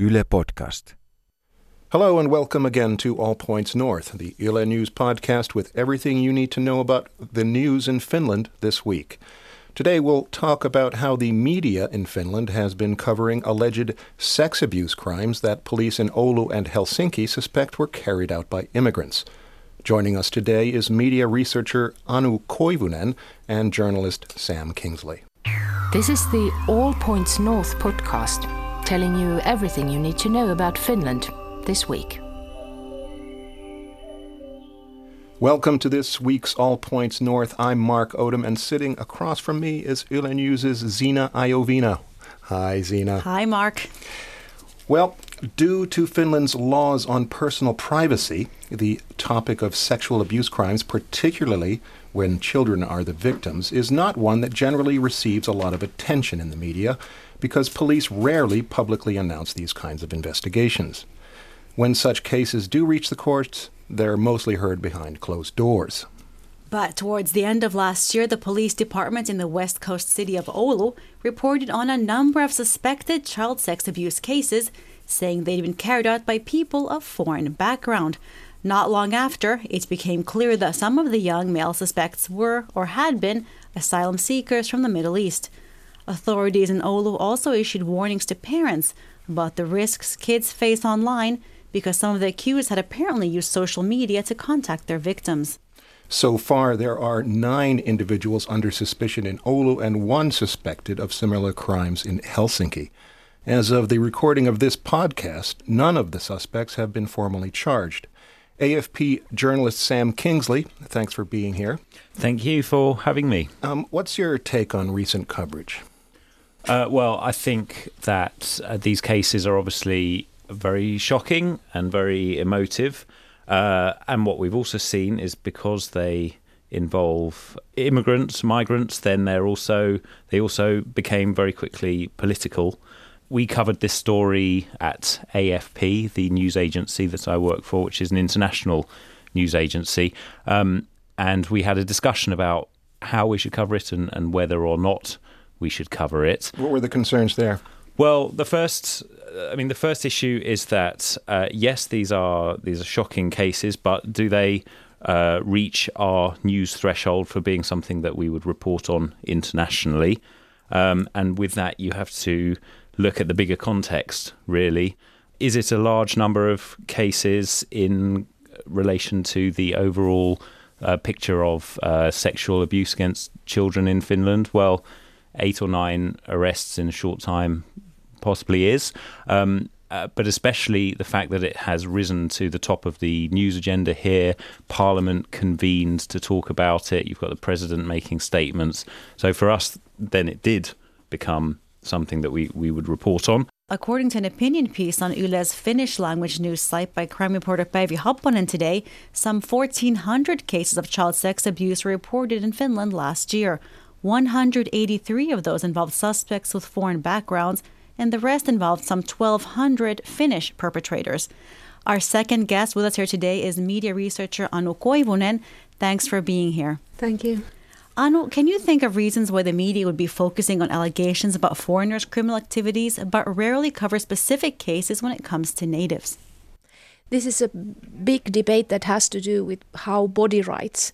Yle Podcast. Hello and welcome again to All Points North, the Yle News podcast with everything you need to know about the news in Finland this week. Today we'll talk about how the media in Finland has been covering alleged sex abuse crimes that police in Oulu and Helsinki suspect were carried out by immigrants. Joining us today is media researcher Anu Koivunen and journalist Sam Kingsley. This is the All Points North podcast, telling you everything you need to know about Finland this week. Welcome to this week's All Points North. I'm Mark Odom, and sitting across from me is Yle News' Zena Iovino. Hi, Zena. Hi, Mark. Well, due to Finland's laws on personal privacy, the topic of sexual abuse crimes, particularly when children are the victims, is not one that generally receives a lot of attention in the media because police rarely publicly announce these kinds of investigations. When such cases do reach the courts, they're mostly heard behind closed doors. But towards the end of last year, the police department in the west coast city of Oulu reported on a number of suspected child sex abuse cases, saying they'd been carried out by people of foreign background. Not long after, it became clear that some of the young male suspects were or had been asylum seekers from the Middle East. Authorities in Oulu also issued warnings to parents about the risks kids face online because some of the accused had apparently used social media to contact their victims. So far, there are nine individuals under suspicion in Oulu and one suspected of similar crimes in Helsinki. As of the recording of this podcast, none of the suspects have been formally charged. AFP journalist Sam Kingsley, thanks for being here. Thank you for having me. Um, what's your take on recent coverage? Uh, well, I think that uh, these cases are obviously very shocking and very emotive. Uh, and what we've also seen is because they involve immigrants, migrants, then they're also they also became very quickly political. We covered this story at AFP, the news agency that I work for, which is an international news agency, um, and we had a discussion about how we should cover it and, and whether or not we should cover it. What were the concerns there? Well, the first I mean, the first issue is that uh, yes, these are these are shocking cases, but do they uh, reach our news threshold for being something that we would report on internationally? Um, and with that, you have to look at the bigger context. Really, is it a large number of cases in relation to the overall uh, picture of uh, sexual abuse against children in Finland? Well, eight or nine arrests in a short time possibly is. Um, uh, but especially the fact that it has risen to the top of the news agenda here. Parliament convened to talk about it. You've got the president making statements. So for us, then it did become something that we, we would report on. According to an opinion piece on Yle's Finnish language news site by crime reporter Päivi Happonen today, some 1,400 cases of child sex abuse were reported in Finland last year. 183 of those involved suspects with foreign backgrounds and the rest involved some 1,200 Finnish perpetrators. Our second guest with us here today is media researcher Anu Koivunen. Thanks for being here. Thank you. Anu, can you think of reasons why the media would be focusing on allegations about foreigners' criminal activities, but rarely cover specific cases when it comes to natives? This is a big debate that has to do with how body rights,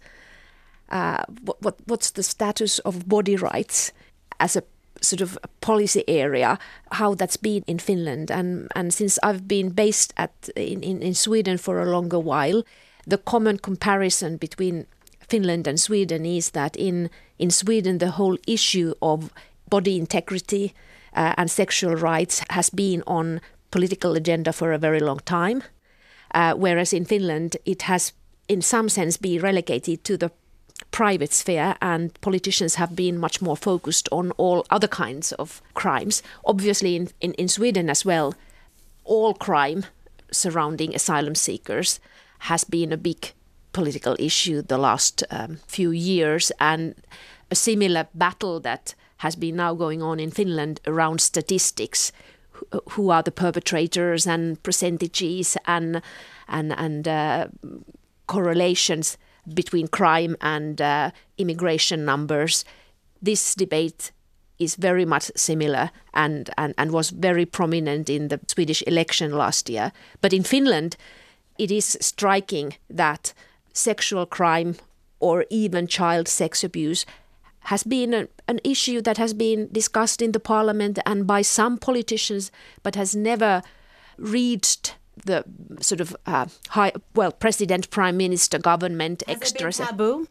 uh, what, what, what's the status of body rights as a sort of policy area, how that's been in Finland. And, and since I've been based at in, in, in Sweden for a longer while, the common comparison between Finland and Sweden is that in, in Sweden, the whole issue of body integrity uh, and sexual rights has been on political agenda for a very long time. Uh, whereas in Finland, it has in some sense been relegated to the private sphere and politicians have been much more focused on all other kinds of crimes. Obviously, in, in, in Sweden as well, all crime surrounding asylum seekers has been a big political issue the last um, few years and a similar battle that has been now going on in Finland around statistics who are the perpetrators and percentages and and and uh, correlations between crime and uh, immigration numbers. This debate is very much similar and, and, and was very prominent in the Swedish election last year. But in Finland, it is striking that sexual crime or even child sex abuse has been an issue that has been discussed in the parliament and by some politicians, but has never reached the sort of uh, high, well, president, prime minister, government, Has extra. it been taboo?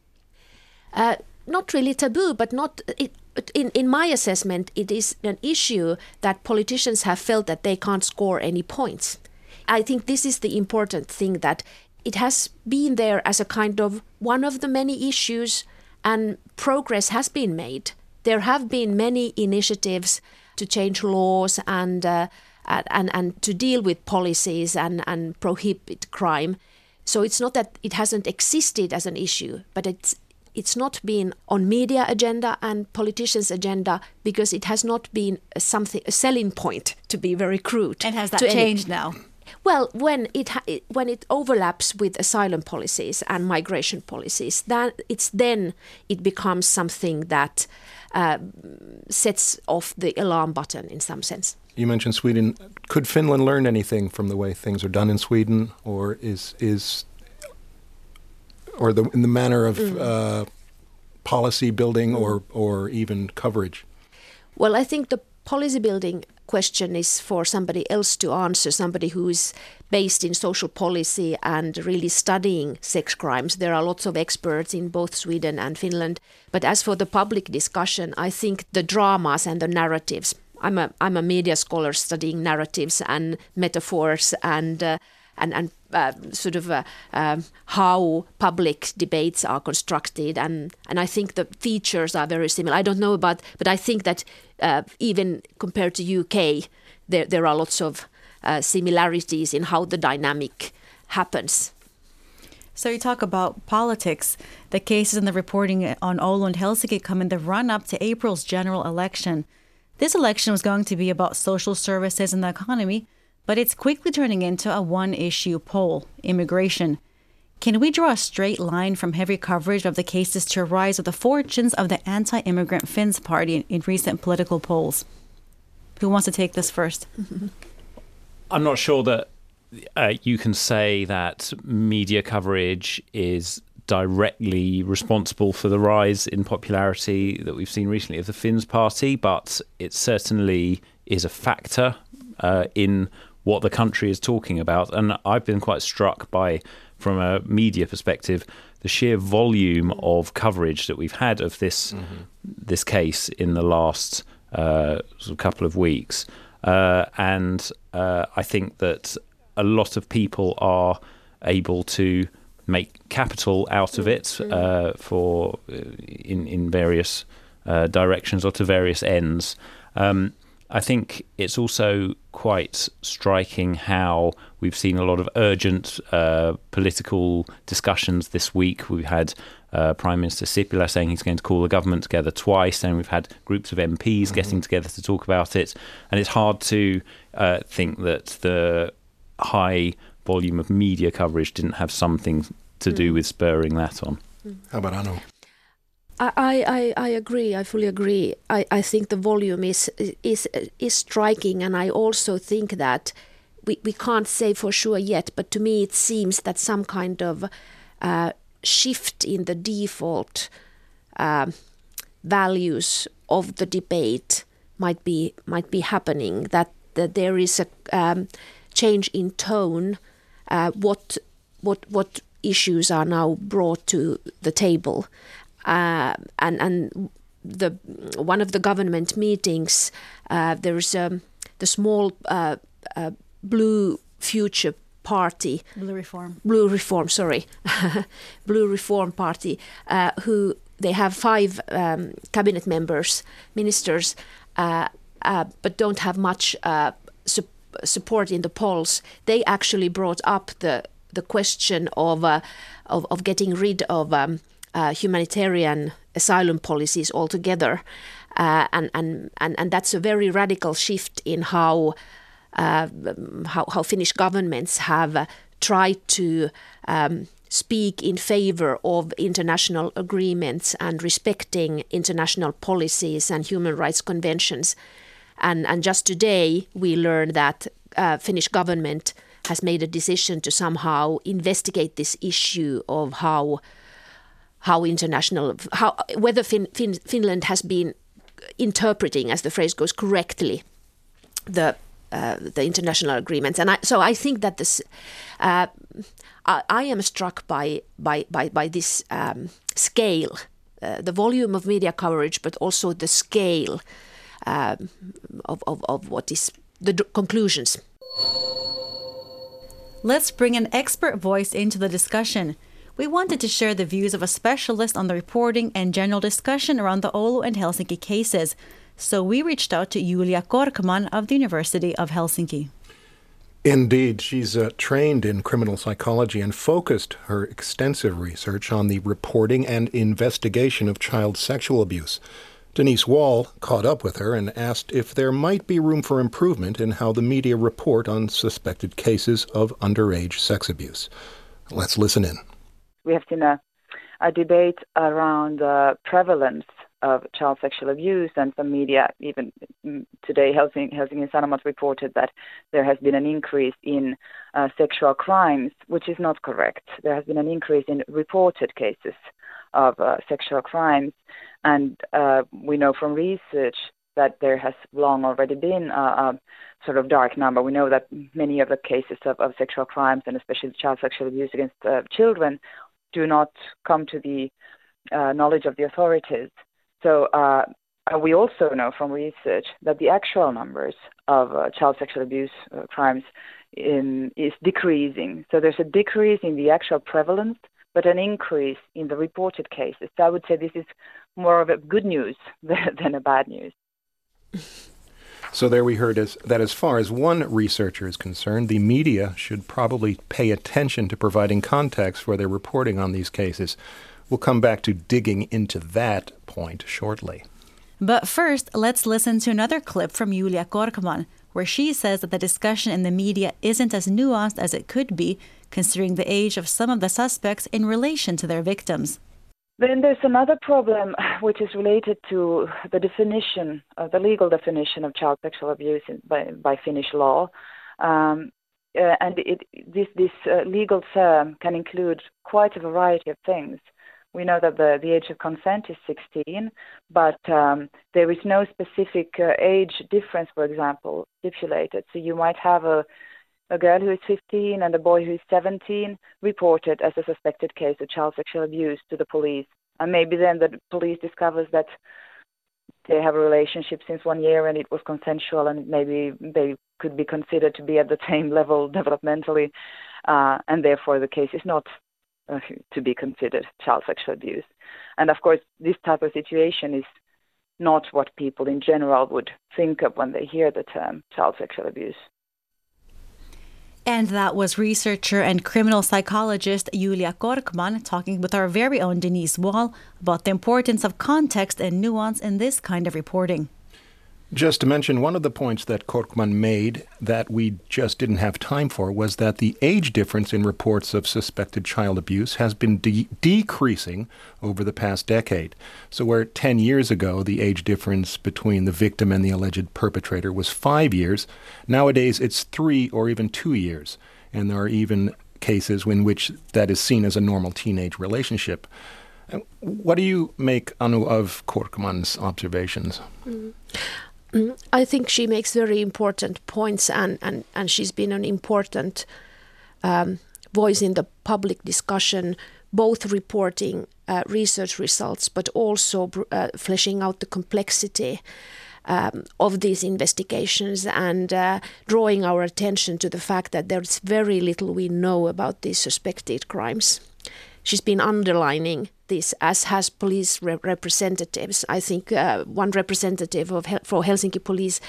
Uh, not really taboo, but not it, in in my assessment, it is an issue that politicians have felt that they can't score any points. I think this is the important thing that it has been there as a kind of one of the many issues, and progress has been made. There have been many initiatives to change laws and uh, and and to deal with policies and and prohibit crime. So it's not that it hasn't existed as an issue, but it's it's not been on media agenda and politicians agenda because it has not been a something a selling point to be very crude. And has that to any- changed now? well, when it, ha- it when it overlaps with asylum policies and migration policies, that it's then it becomes something that uh, sets off the alarm button in some sense. You mentioned Sweden. Could Finland learn anything from the way things are done in Sweden, or is is or the in the manner of uh, policy building or or even coverage? Well, I think the policy building question is for somebody else to answer, somebody who is based in social policy and really studying sex crimes. There are lots of experts in both Sweden and Finland. But as for the public discussion, I think the dramas and the narratives. I'm a I'm a media scholar studying narratives and metaphors and uh, and and uh, sort of uh, um, how public debates are constructed and and I think the features are very similar. I don't know about, but I think that uh, even compared to UK, there there are lots of uh, similarities in how the dynamic happens. So you talk about politics. The cases and the reporting on Oulu and Helsinki come in the run up to April's general election. This election was going to be about social services and the economy, but it's quickly turning into a one issue poll immigration. Can we draw a straight line from heavy coverage of the cases to a rise of the fortunes of the anti immigrant Finns party in, recent political polls? Who wants to take this first? I'm not sure that uh, you can say that media coverage is directly responsible for the rise in popularity that we've seen recently of the Finns party, but it certainly is a factor uh, in what the country is talking about. And I've been quite struck by, from a media perspective, the sheer volume of coverage that we've had of this this case in the last uh, sort of couple of weeks. Uh, and uh, I think that a lot of people are able to make capital out of it uh, for uh, in in various uh, directions or to various ends. Um, I think it's also quite striking how we've seen a lot of urgent uh, political discussions this week. We've had uh, Prime Minister Sipilä saying he's going to call the government together twice, and we've had groups of MPs getting together to talk about it. And it's hard to uh, think that the high volume of media coverage didn't have something to do with spurring that on. How about Anu? I, I, I agree. I fully agree. I, I think the volume is is is striking, and I also think that we, we can't say for sure yet. But to me, it seems that some kind of uh, shift in the default um values of the debate might be might be happening. That that there is a um, change in tone. Uh, what what what issues are now brought to the table, uh, and and the one of the government meetings uh, there's um, the small uh, uh, blue future party. Blue Reform. blue reform sorry. Blue reform party uh, who they have five um, cabinet members ministers uh, uh, but don't have much uh, su- support in the polls they actually brought up the the question of uh, of, of getting rid of um, uh, humanitarian asylum policies altogether uh, and, and and and that's a very radical shift in how uh, how, how Finnish governments have uh, tried to um, speak in favor of international agreements and respecting international policies and human rights conventions. And, and just today, we learned that uh, Finnish government has made a decision to somehow investigate this issue of how how international how whether fin, fin, Finland has been interpreting, as the phrase goes, correctly the uh, the international agreements. And I, so I think that this, uh, I, I, am struck by by by, by this um, scale, uh, the volume of media coverage, but also the scale um, of, of, of what is the d- conclusions. Let's bring an expert voice into the discussion. We wanted to share the views of a specialist on the reporting and general discussion around the Oulu and Helsinki cases. So we reached out to Julia Korkman of the University of Helsinki. Indeed, she's uh, trained in criminal psychology and focused her extensive research on the reporting and investigation of child sexual abuse. Denise Wall caught up with her and asked if there might be room for improvement in how the media report on suspected cases of underage sex abuse. Let's listen in. We have seen a, a debate around the prevalence of child sexual abuse, and some media, even today, Helsing, Helsingin Sanomat reported that there has been an increase in uh, sexual crimes, which is not correct. There has been an increase in reported cases of uh, sexual crimes, and uh, we know from research that there has long already been a, a, sort of dark number. We know that many of the cases of, of sexual crimes, and especially child sexual abuse against uh, children, do not come to the uh, knowledge of the authorities. So uh, we also know from research that the actual numbers of uh, child sexual abuse crimes in, is decreasing. So there's a decrease in the actual prevalence, but an increase in the reported cases. So I would say this is more of a good news than a bad news. So there we heard is that as far as one researcher is concerned, the media should probably pay attention to providing context for their reporting on these cases. We'll come back to digging into that point shortly. But first, let's listen to another clip from Julia Korkman, where she says that the discussion in the media isn't as nuanced as it could be, considering the age of some of the suspects in relation to their victims. Then there's another problem which is related to the definition, uh, the legal definition of child sexual abuse in, by, by Finnish law. Um, uh, and it, this, this uh, legal term can include quite a variety of things we know that the, the age of consent is 16, but um, there is no specific uh, age difference, for example, stipulated. So you might have a, a girl who is 15 and a boy who is 17 reported as a suspected case of child sexual abuse to the police. And maybe then the police discovers that they have a relationship since one year and it was consensual and maybe they could be considered to be at the same level developmentally uh, and therefore the case is not uh, to be considered child sexual abuse. And of course, this type of situation is not what people in general would think of when they hear the term child sexual abuse. And that was researcher and criminal psychologist Julia Korkman talking with our very own Denise Wall about the importance of context and nuance in this kind of reporting. Just to mention, one of the points that Korkman made that we just didn't have time for was that the age difference in reports of suspected child abuse has been de- decreasing over the past decade. So, where 10 years ago the age difference between the victim and the alleged perpetrator was five years, nowadays it's three or even two years. And there are even cases in which that is seen as a normal teenage relationship. What do you make, Anu, of Korkman's observations? Mm. I think she makes very important points, and, and, and she's been an important um, voice in the public discussion, both reporting uh, research results, but also uh, fleshing out the complexity um, of these investigations and uh, drawing our attention to the fact that there's very little we know about these suspected crimes. She's been underlining this, as has police re- representatives. I think uh, one representative of for Helsinki police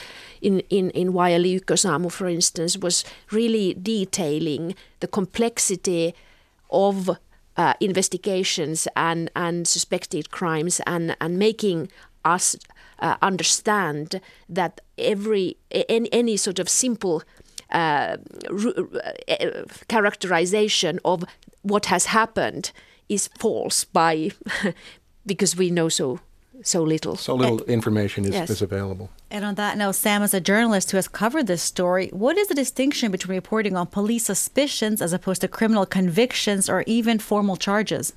in in in Ylä Ykkösaamu, for instance, was really detailing the complexity of uh, investigations and and suspected crimes and and making us uh, understand that every any, any sort of simple uh, uh, characterization of what has happened is false by because we know so so little. So little information is, yes. is available. And on that note, Sam, as a journalist who has covered this story, what is the distinction between reporting on police suspicions as opposed to criminal convictions or even formal charges?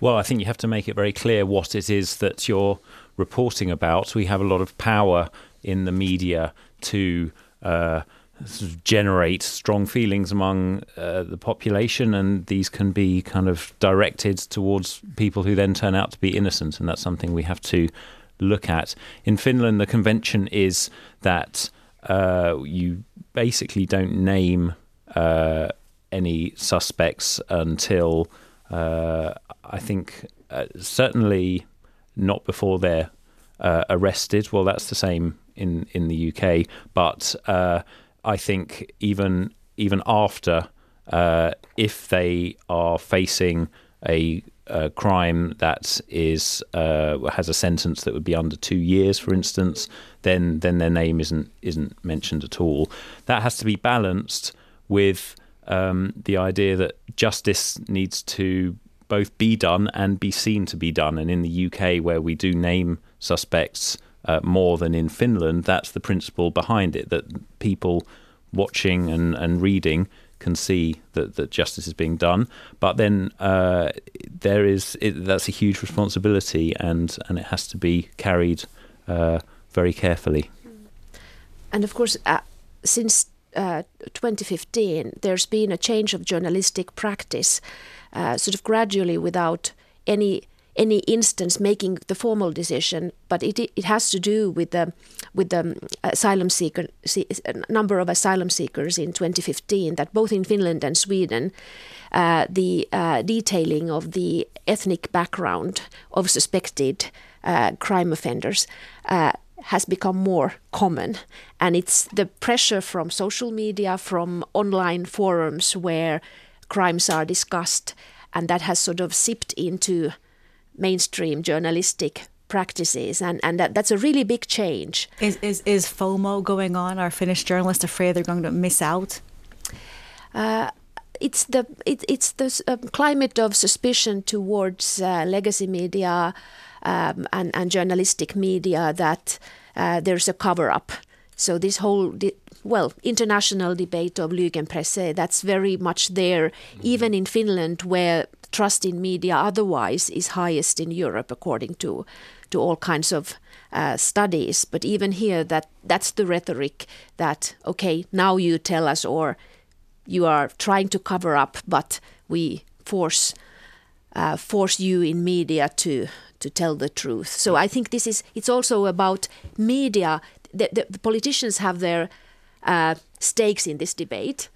Well, I think you have to make it very clear what it is that you're reporting about. We have a lot of power in the media to uh, sort of generate strong feelings among uh, the population, and these can be kind of directed towards people who then turn out to be innocent, and that's something we have to look at. In Finland, the convention is that uh, you basically don't name uh, any suspects until uh, I think uh, certainly not before they're uh, arrested. Well, that's the same in in the UK, but I think even even after, uh, if they are facing a, a crime that is uh, has a sentence that would be under two years, for instance, then then their name isn't isn't mentioned at all. That has to be balanced with um, the idea that justice needs to both be done and be seen to be done. And in the UK, where we do name suspects uh, more than in Finland. That's the principle behind it that people watching and, and reading can see that, that justice is being done. But then uh, there is it, that's a huge responsibility, and, and it has to be carried uh, very carefully. And of course, uh, since uh, 2015, there's been a change of journalistic practice, uh, sort of gradually without any any instance making the formal decision, but it it has to do with the with the asylum seeker number of asylum seekers in 2015. That both in Finland and Sweden, uh, the uh, detailing of the ethnic background of suspected uh, crime offenders uh, has become more common, and it's the pressure from social media, from online forums where crimes are discussed, and that has sort of sipped into mainstream journalistic practices and, and that, that's a really big change. Is, is, is FOMO going on? Are Finnish journalists afraid they're going to miss out? Uh, it's the it, it's the uh, climate of suspicion towards uh, legacy media um, and, and journalistic media that uh, there's a cover up. So this whole well international debate of Lügenpresse that's very much there, mm-hmm. even in Finland where trust in media otherwise is highest in Europe according to to all kinds of uh, studies. But even here, that that's the rhetoric that okay, now you tell us, or you are trying to cover up, but we force uh, force you in media to to tell the truth. So I think this is it's also about media. The, the, the politicians have their uh, stakes in this debate,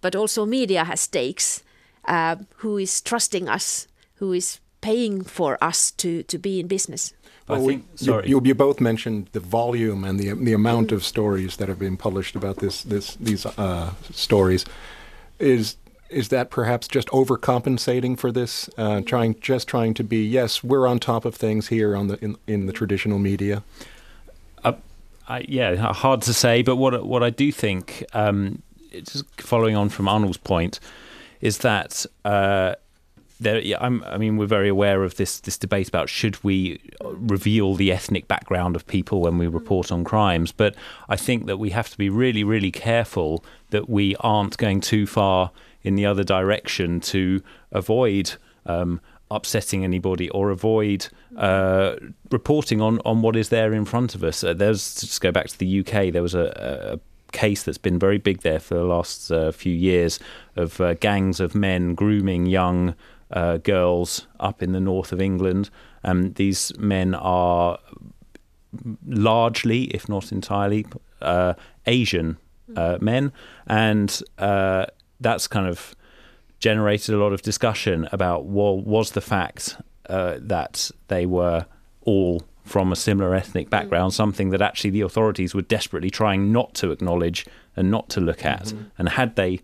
but also media has stakes uh, who is trusting us, who is paying for us to, to be in business. Well, think, sorry. You, you, both mentioned the volume and the the amount of stories that have been published about this this these uh, stories. Is is that perhaps just overcompensating for this? Uh, trying just trying to be yes, we're on top of things here on the in, in the traditional media. I, yeah, hard to say, but what what I do think, um, just following on from Arnold's point, is that uh, there, yeah, i mean, we're very aware of this this debate about should we reveal the ethnic background of people when we report on crimes. But I think that we have to be really, really careful that we aren't going too far in the other direction to avoid. Um, upsetting anybody or avoid uh, reporting on, on what is there in front of us. Uh, there's just go back to the UK. There was a, a case that's been very big there for the last uh, few years of uh, gangs of men grooming young uh, girls up in the north of England. Um, these men are largely, if not entirely, uh, Asian men, and that's kind of generated a lot of discussion about well, was the fact that they were all from a similar ethnic mm. background, something that actually the authorities were desperately trying not to acknowledge and not to look at. Mm-hmm. And had they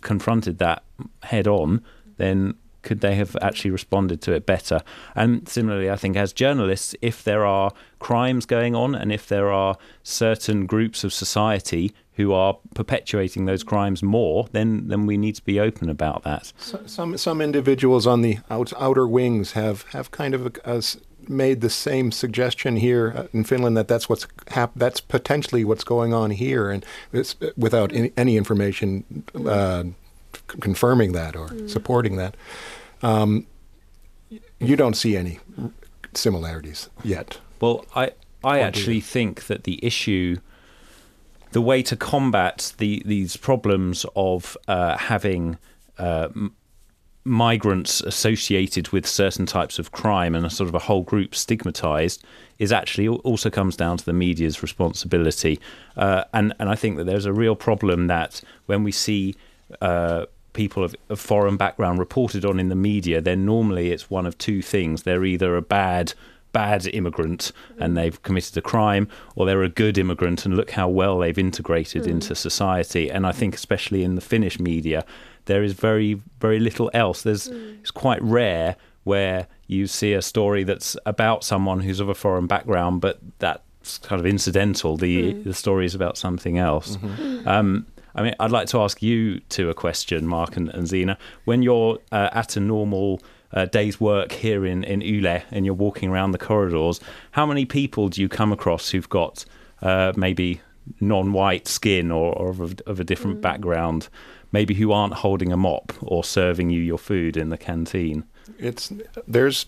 confronted that head on, then could they have actually responded to it better? And similarly, I think as journalists, if there are crimes going on and if there are certain groups of society who are perpetuating those crimes more, then then we need to be open about that. So, some some individuals on the out, outer wings have have kind of a, a, made the same suggestion here uh, in Finland that that's what's hap- that's potentially what's going on here, and without any, any information uh, confirming that or mm. supporting that. Um, you don't see any similarities yet. Well, I I actually think that the issue, the way to combat the these problems of uh, having uh, migrants associated with certain types of crime and a sort of a whole group stigmatized is actually also comes down to the media's responsibility. Uh, and and I think that there's a real problem that when we see uh, people of, of, foreign background reported on in the media, then normally it's one of two things. They're either a bad bad immigrant and they've committed a crime, or they're a good immigrant and look how well they've integrated mm. into society. And I think especially in the Finnish media, there is very very little else. There's mm. it's quite rare where you see a story that's about someone who's of a foreign background, but that's kind of incidental. The mm. the story is about something else. Mm-hmm. Um, I mean, I'd like to ask you two a question, Mark and, and Zena. When you're uh, at a normal uh, day's work here in, in Yle and you're walking around the corridors, how many people do you come across who've got uh, maybe non white skin or, or of, a, of, a, different mm. background, maybe who aren't holding a mop or serving you your food in the canteen? It's there's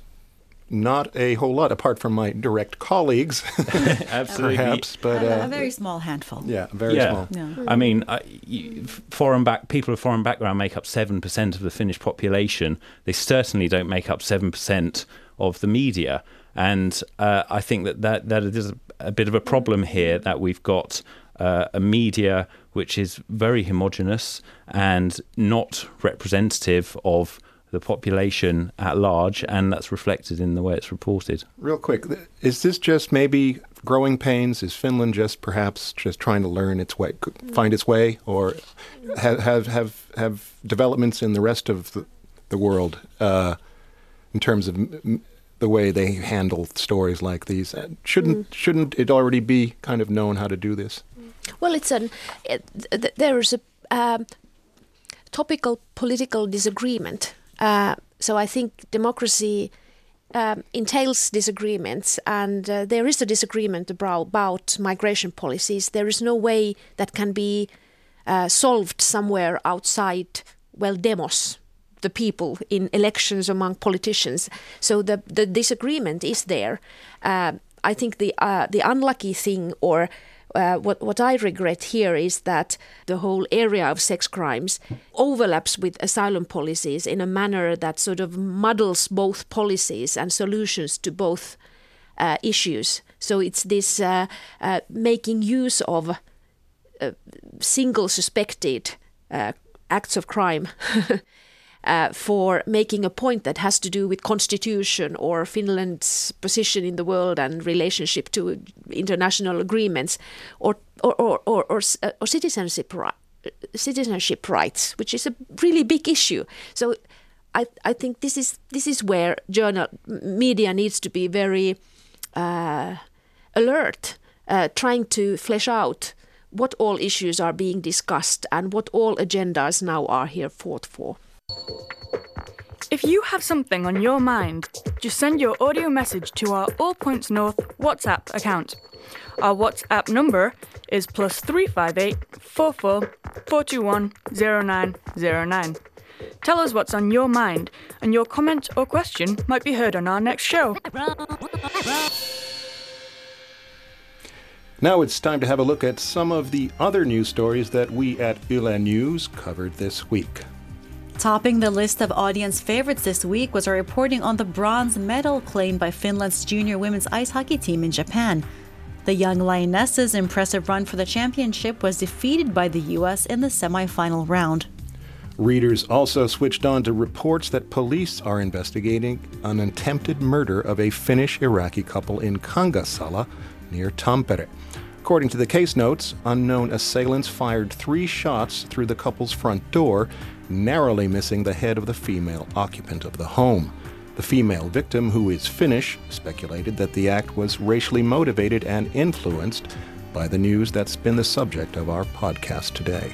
not a whole lot apart from my direct colleagues, absolutely, perhaps, but uh, a very small handful. Yeah, very yeah. small. Yeah. I mean, uh, foreign back people of foreign background make up seven percent of the Finnish population. They certainly don't make up seven percent of the media, and uh, I think that that that is a, a, bit of a problem here that we've got uh, a media which is very homogenous and not representative of the population at large, and that's reflected in the way it's reported. Real quick, is this just maybe growing pains? Is Finland just perhaps just trying to learn its way, find its way, or have have have, have developments in the rest of the, the world uh, in terms of m- the way they handle stories like these? Uh, shouldn't mm. shouldn't it already be kind of known how to do this? Well, it's an it, there is a um, topical political disagreement uh, so I think democracy um, entails disagreements, and uh, there is a disagreement about, about, migration policies. There is no way that can be uh, solved somewhere outside, well, demos, the people in elections among politicians. So the, the disagreement is there. Uh, I think the uh, the unlucky thing or uh, what what I regret here is that the whole area of sex crimes overlaps with asylum policies in a manner that sort of muddles both policies and solutions to both uh, issues. So it's this uh, uh making use of uh, single suspected acts of crime uh, for making a point that has to do with constitution or Finland's position in the world and relationship to international agreements or or or or, or, uh, or citizenship citizenship rights, which is a really big issue. So I I think this is this is where journal media needs to be very uh, alert, uh, trying to flesh out what all issues are being discussed and what all agendas now are here fought for. If you have something on your mind, just send your audio message to our All Points North WhatsApp account. Our WhatsApp number is plus 358 44 421 0909. Tell us what's on your mind, and your comment or question might be heard on our next show. Now it's time to have a look at some of the other news stories that we at Yle News covered this week. Topping the list of audience favorites this week was a reporting on the bronze medal claimed by Finland's junior women's ice hockey team in Japan. The young Lionesses' impressive run for the championship was defeated by the U.S. in the semifinal round. Readers also switched on to reports that police are investigating an attempted murder of a Finnish Iraqi couple in Kangasala near Tampere. According to the case notes, unknown assailants fired three shots through the couple's front door, narrowly missing the head of the female occupant of the home. The female victim, who is Finnish, speculated that the act was racially motivated and influenced by the news that's been the subject of our podcast today.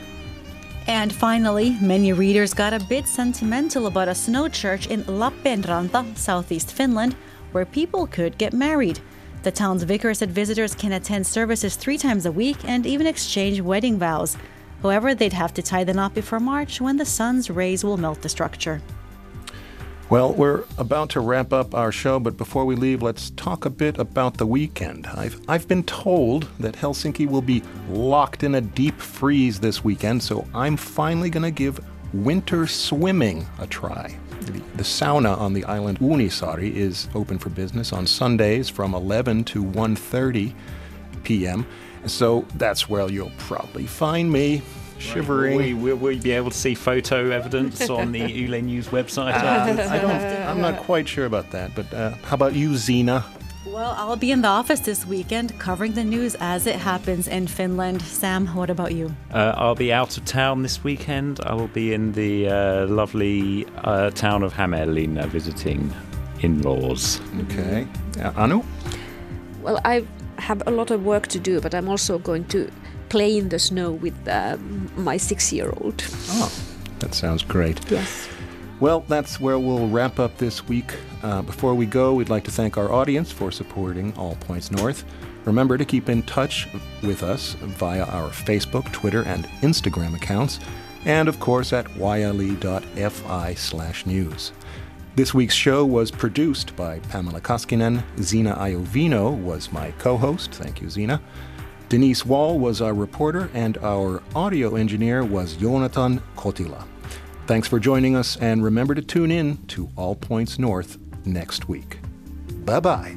And finally, many readers got a bit sentimental about a snow church in Lappeenranta, southeast Finland, where people could get married. The town's vicar said visitors can attend services three times a week and even exchange wedding vows. However, they'd have to tie the knot before March when the sun's rays will melt the structure. Well, we're about to wrap up our show, but before we leave, let's talk a bit about the weekend. I've, I've been told that Helsinki will be locked in a deep freeze this weekend, so I'm finally going to give winter swimming a try. The, the sauna on the island Uunisaari is open for business on Sundays from 11 to 1:30 p.m. So that's where you'll probably find me shivering. Will we, will we be able to see photo evidence on the Yle News website? Uh, I don't. I'm not quite sure about that. But uh, how about you, Zena? Well, I'll be in the office this weekend covering the news as it happens in Finland. Sam, what about you? Uh, I'll be out of town this weekend. I will be in the uh, lovely uh, town of Hämeenlinna visiting in-laws. Okay, uh, Anu. Well, I have a lot of work to do, but I'm also going to play in the snow with uh, my six-year-old. Oh, that sounds great. Yes. Well, that's where we'll wrap up this week. Uh, before we go, we'd like to thank our audience for supporting All Points North. Remember to keep in touch with us via our Facebook, Twitter, and Instagram accounts, and of course at yle.fi slash news. This week's show was produced by Pamela Koskinen. Zena Iovino was my co host. Thank you, Zena. Denise Wall was our reporter, and our audio engineer was Jonathan Kotila. Thanks for joining us, and remember to tune in to All Points North next week. Bye bye.